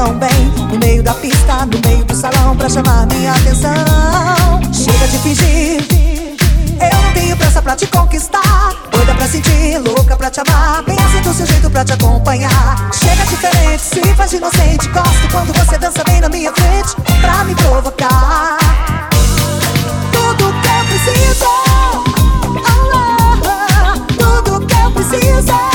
tão bem. No meio da pista, no meio do salão Pra chamar minha atenção. Chega de fingir. Eu não tenho pressa pra te conquistar. Doida pra sentir, louca pra te amar. Bem assim do seu jeito pra te acompanhar. Chega diferente, se faz inocente. Gosto quando você dança bem na minha frente Pra me provocar. Tudo que eu preciso. Tudo que eu preciso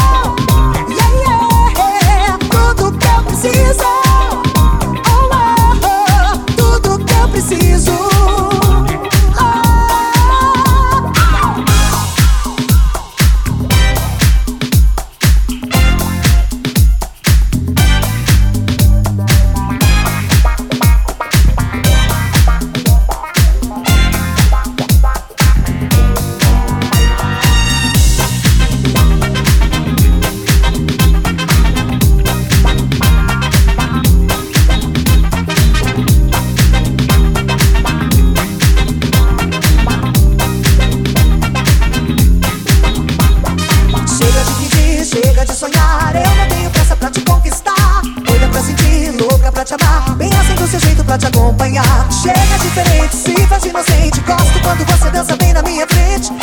diferente, se faz inocente Gosto quando você dança bem na minha frente.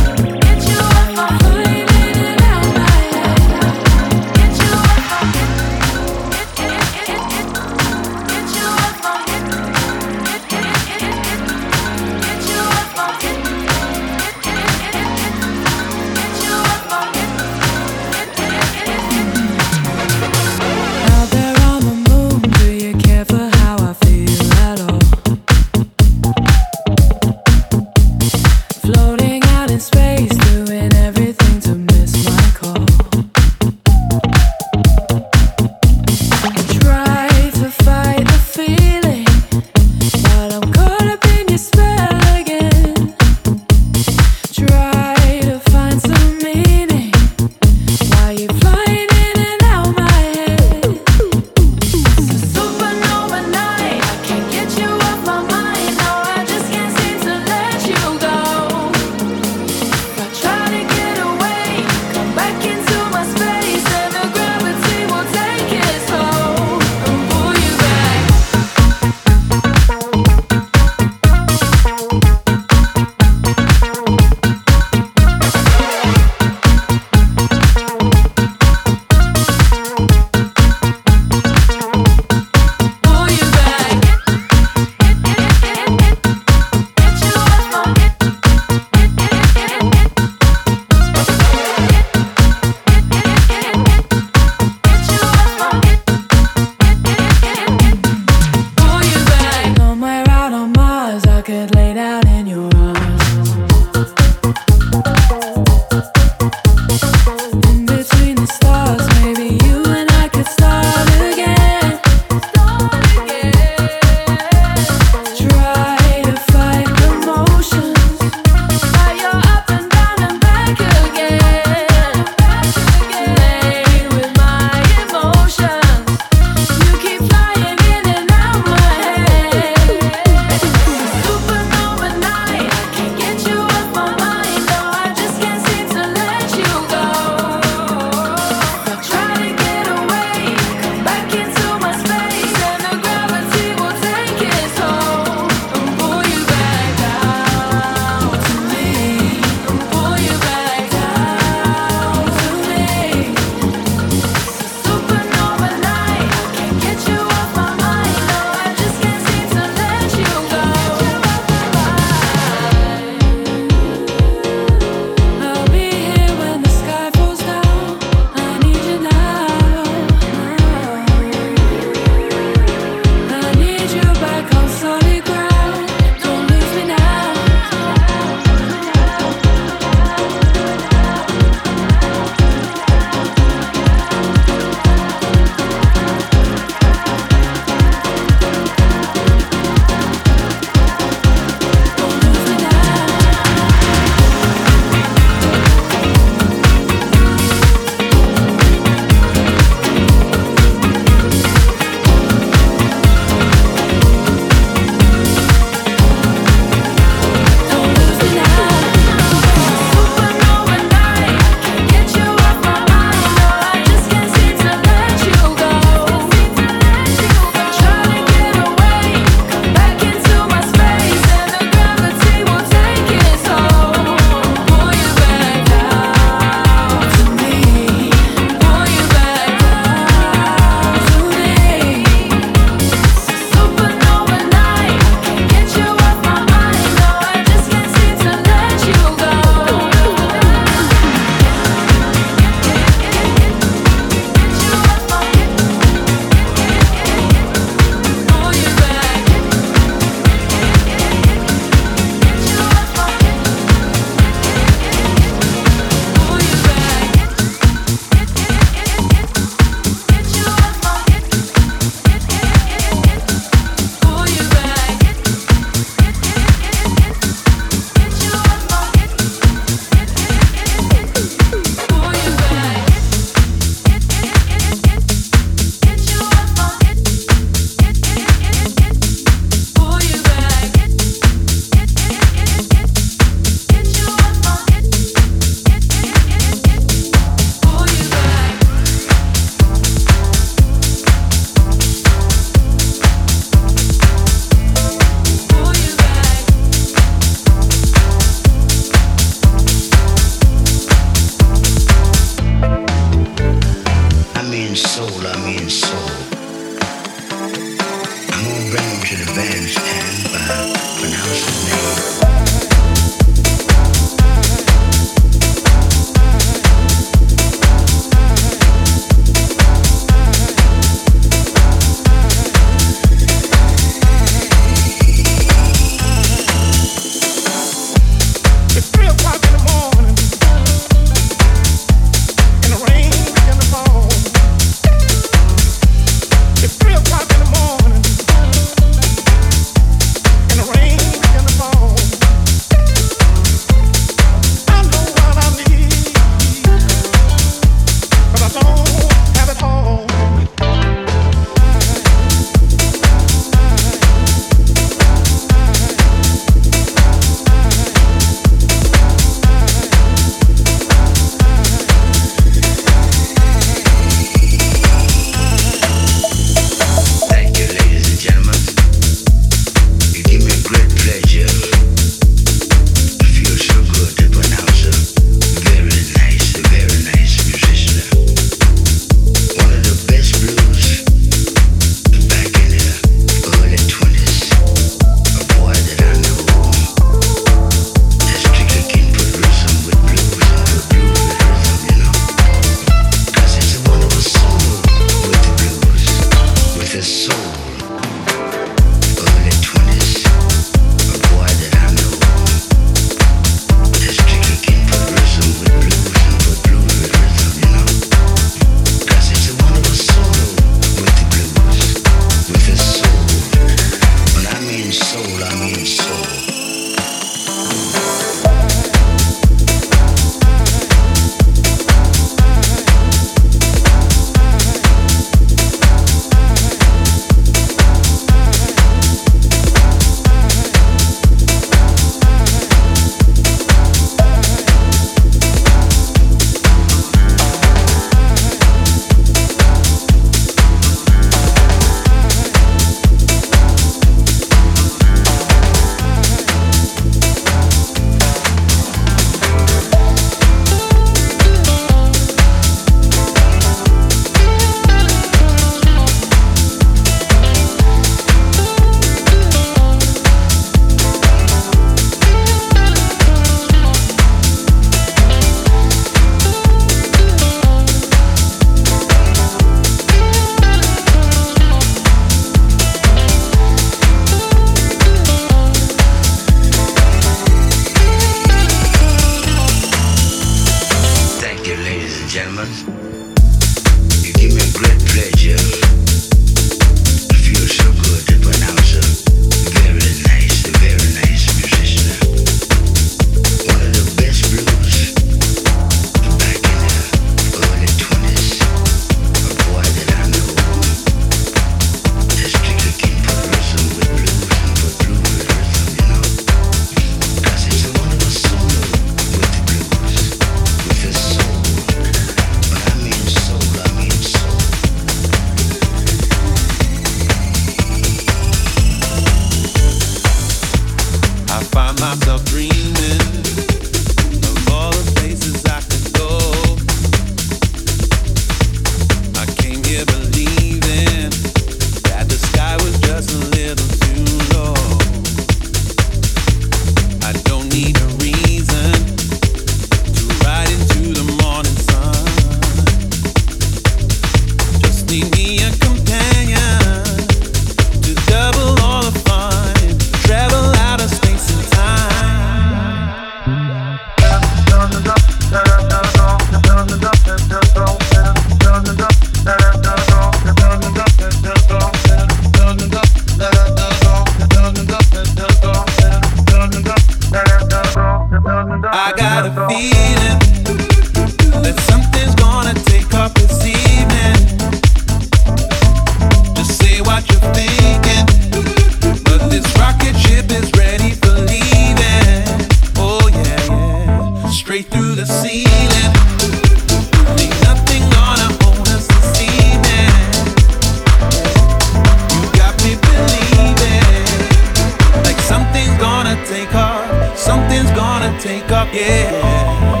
take off, yeah.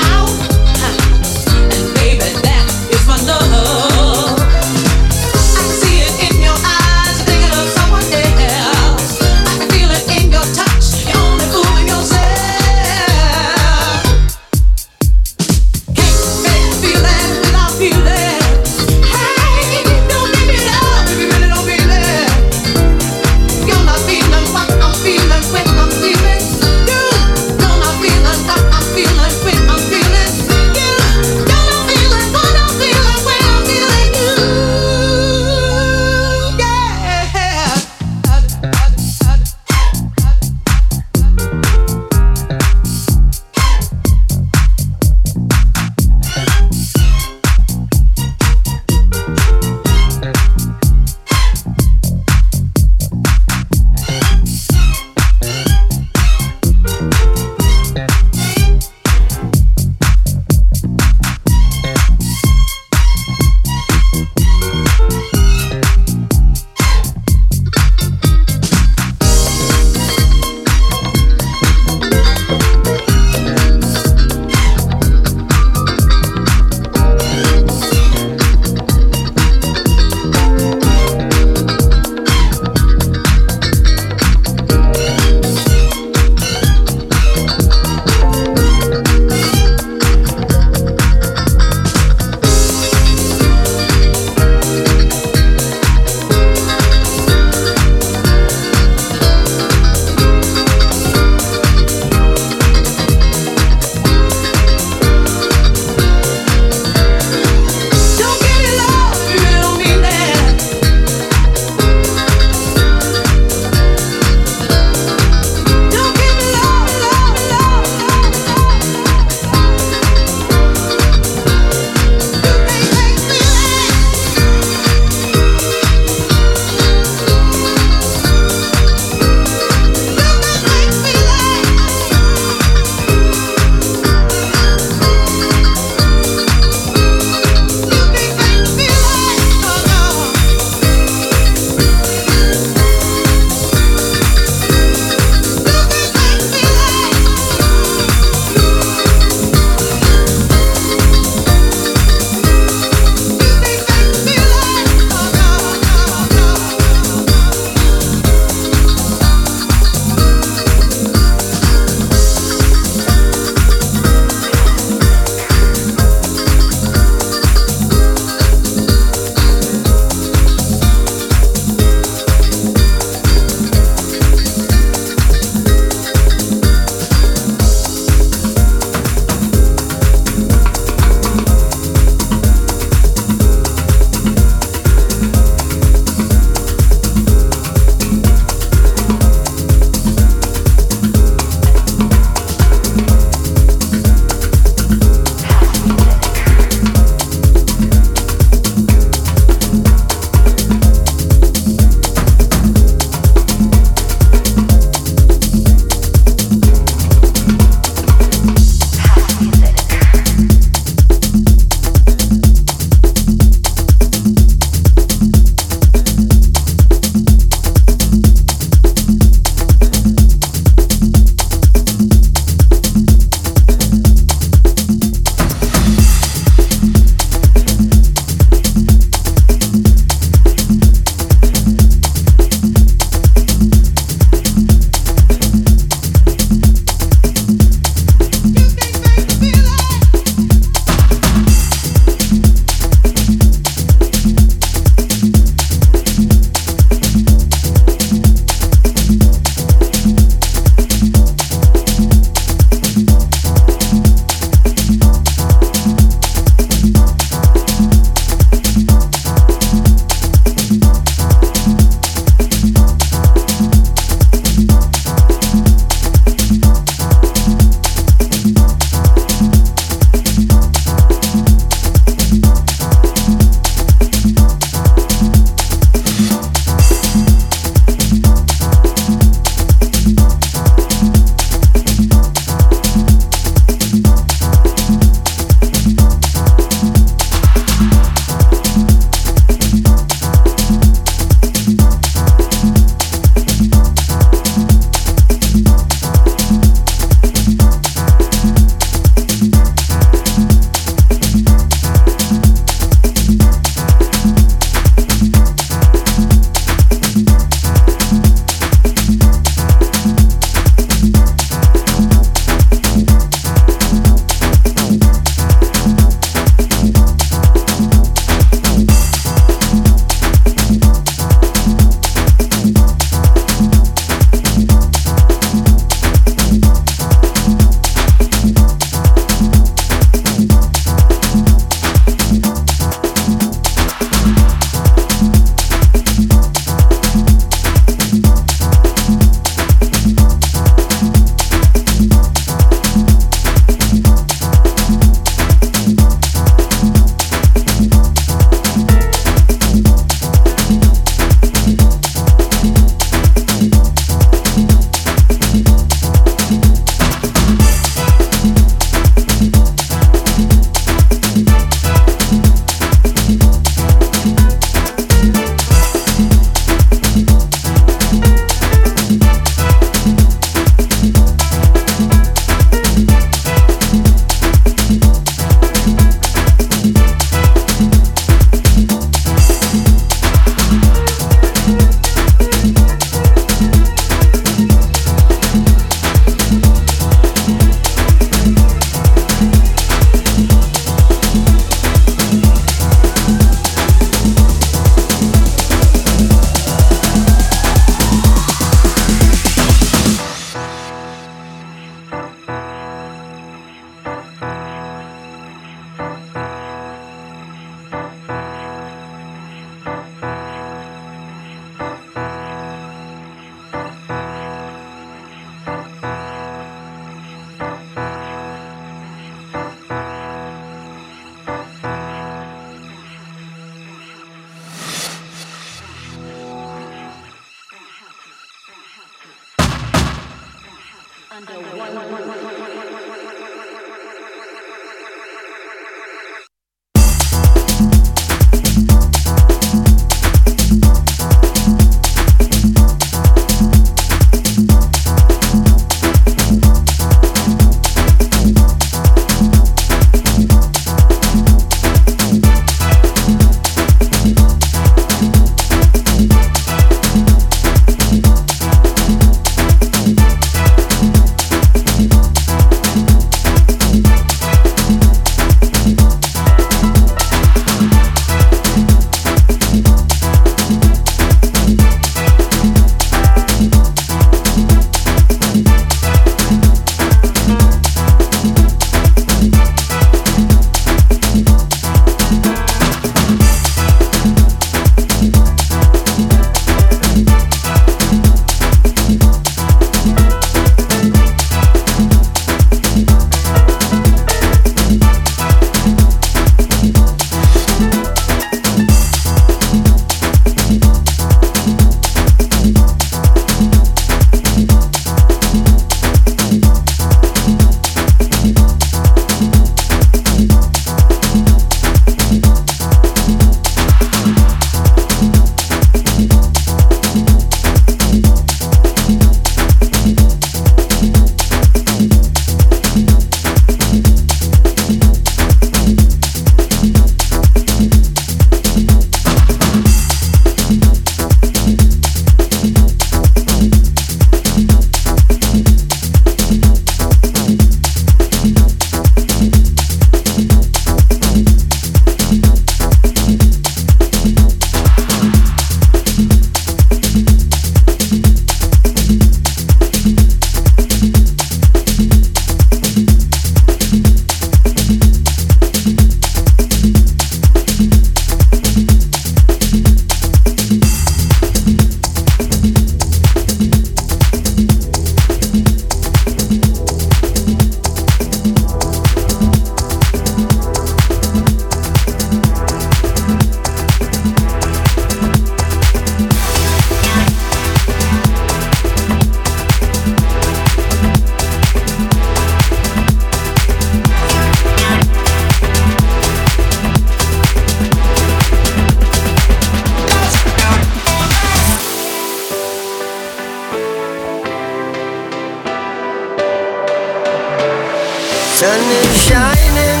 sun is shining,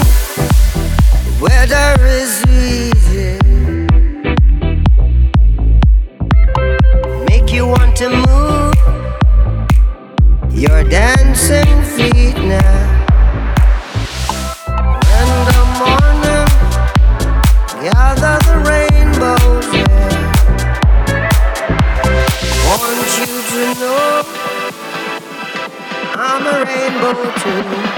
weather is easy. Make you want to move your dancing feet now. When the morning the rainbows. Want you to know I'm a rainbow too.